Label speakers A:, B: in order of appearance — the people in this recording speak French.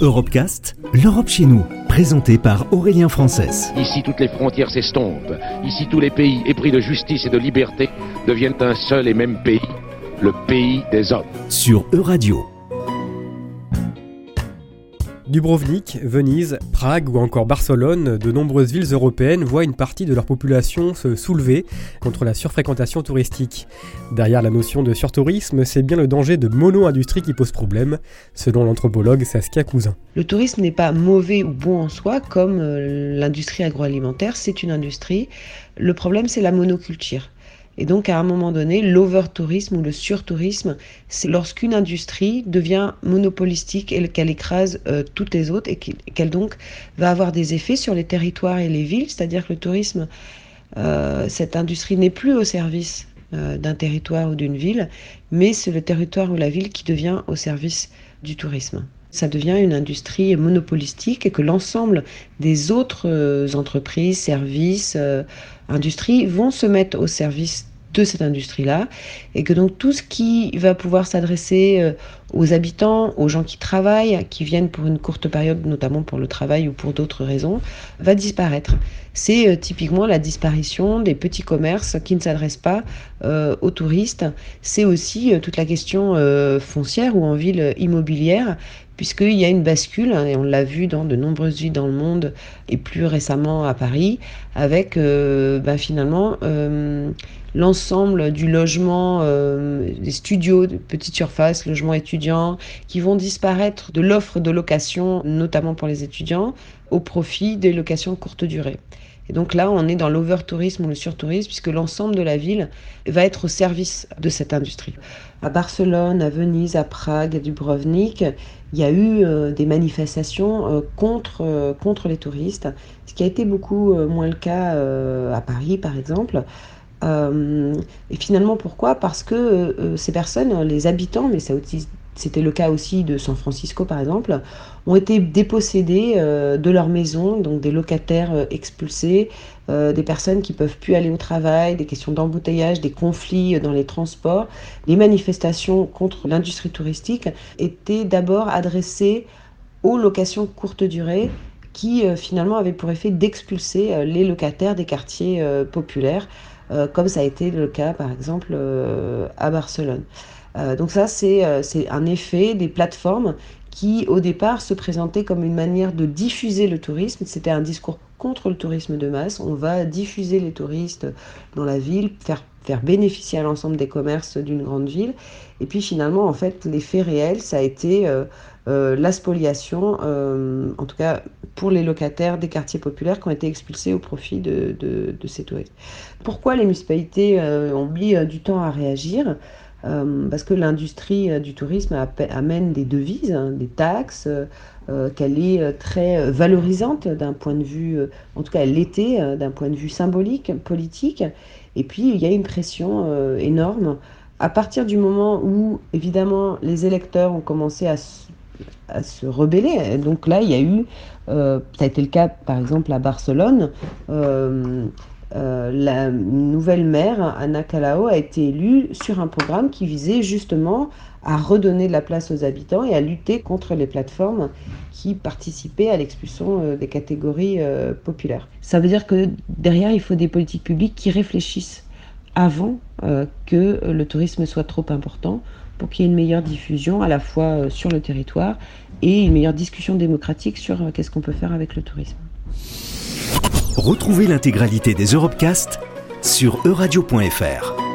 A: Europecast, l'Europe chez nous, présenté par Aurélien Frances.
B: Ici, toutes les frontières s'estompent. Ici, tous les pays épris de justice et de liberté deviennent un seul et même pays, le pays des hommes.
A: Sur Euradio.
C: Dubrovnik, Venise, Prague ou encore Barcelone, de nombreuses villes européennes voient une partie de leur population se soulever contre la surfréquentation touristique. Derrière la notion de surtourisme, c'est bien le danger de mono-industrie qui pose problème, selon l'anthropologue Saskia Cousin.
D: Le tourisme n'est pas mauvais ou bon en soi, comme euh, l'industrie agroalimentaire, c'est une industrie. Le problème, c'est la monoculture. Et donc, à un moment donné, l'over-tourisme ou le surtourisme, c'est lorsqu'une industrie devient monopolistique et qu'elle écrase euh, toutes les autres et qu'elle donc va avoir des effets sur les territoires et les villes. C'est-à-dire que le tourisme, euh, cette industrie n'est plus au service euh, d'un territoire ou d'une ville, mais c'est le territoire ou la ville qui devient au service du tourisme ça devient une industrie monopolistique et que l'ensemble des autres entreprises, services, industries vont se mettre au service de cette industrie-là, et que donc tout ce qui va pouvoir s'adresser euh, aux habitants, aux gens qui travaillent, qui viennent pour une courte période, notamment pour le travail ou pour d'autres raisons, va disparaître. C'est euh, typiquement la disparition des petits commerces qui ne s'adressent pas euh, aux touristes. C'est aussi toute la question foncière ou en ville immobilière puisqu'il y a une bascule, hein, et on l'a vu dans de nombreuses villes dans le monde, et plus récemment à Paris, avec ben, finalement l'ensemble du logement, euh, des studios de petite surface, logements étudiants, qui vont disparaître de l'offre de location, notamment pour les étudiants, au profit des locations courte durée. Et donc là, on est dans l'over-tourisme ou le surtourisme, puisque l'ensemble de la ville va être au service de cette industrie. À Barcelone, à Venise, à Prague, à Dubrovnik, il y a eu euh, des manifestations euh, contre, contre les touristes, ce qui a été beaucoup moins le cas à Paris, par exemple. Euh, et finalement, pourquoi? Parce que euh, ces personnes, les habitants, mais c'était le cas aussi de San Francisco par exemple, ont été dépossédés euh, de leur maison, donc des locataires expulsés, des personnes qui peuvent plus aller au travail, des questions d'embouteillage, des conflits dans les transports. Les manifestations contre l'industrie touristique étaient d'abord adressées aux locations courte durée qui finalement avaient pour effet d'expulser les locataires des quartiers populaires euh, comme ça a été le cas par exemple euh, à Barcelone. Euh, donc ça, c'est un effet des plateformes qui, au départ, se présentaient comme une manière de diffuser le tourisme. C'était un discours contre le tourisme de masse. On va diffuser les touristes dans la ville, faire, bénéficier à l'ensemble des commerces d'une grande ville. Et puis finalement, en fait, l'effet réel, ça a été euh, la spoliation, euh, en tout cas pour les locataires des quartiers populaires qui ont été expulsés au profit de, ces touristes. Pourquoi les municipalités euh, ont mis du temps à réagir? Parce que l'industrie du tourisme amène des devises, hein, des taxes, qu'elle est très valorisante d'un point de vue, en tout cas elle l'était d'un point de vue symbolique, politique. Et puis il y a une pression énorme à partir du moment où, évidemment, les électeurs ont commencé à se rebeller. Donc là, il y a eu, euh, ça a été le cas par exemple à Barcelone, euh, euh, la nouvelle maire, Anna Calao, a été élue sur un programme qui visait justement à redonner de la place aux habitants et à lutter contre les plateformes qui participaient à l'expulsion des catégories populaires. Ça veut dire que derrière, il faut des politiques publiques qui réfléchissent avant que le tourisme soit trop important pour qu'il y ait une meilleure diffusion à la fois euh, sur le territoire et une meilleure discussion démocratique sur euh, qu'est-ce qu'on peut faire avec le tourisme.
A: Retrouvez l'intégralité des Europecast sur euradio.fr.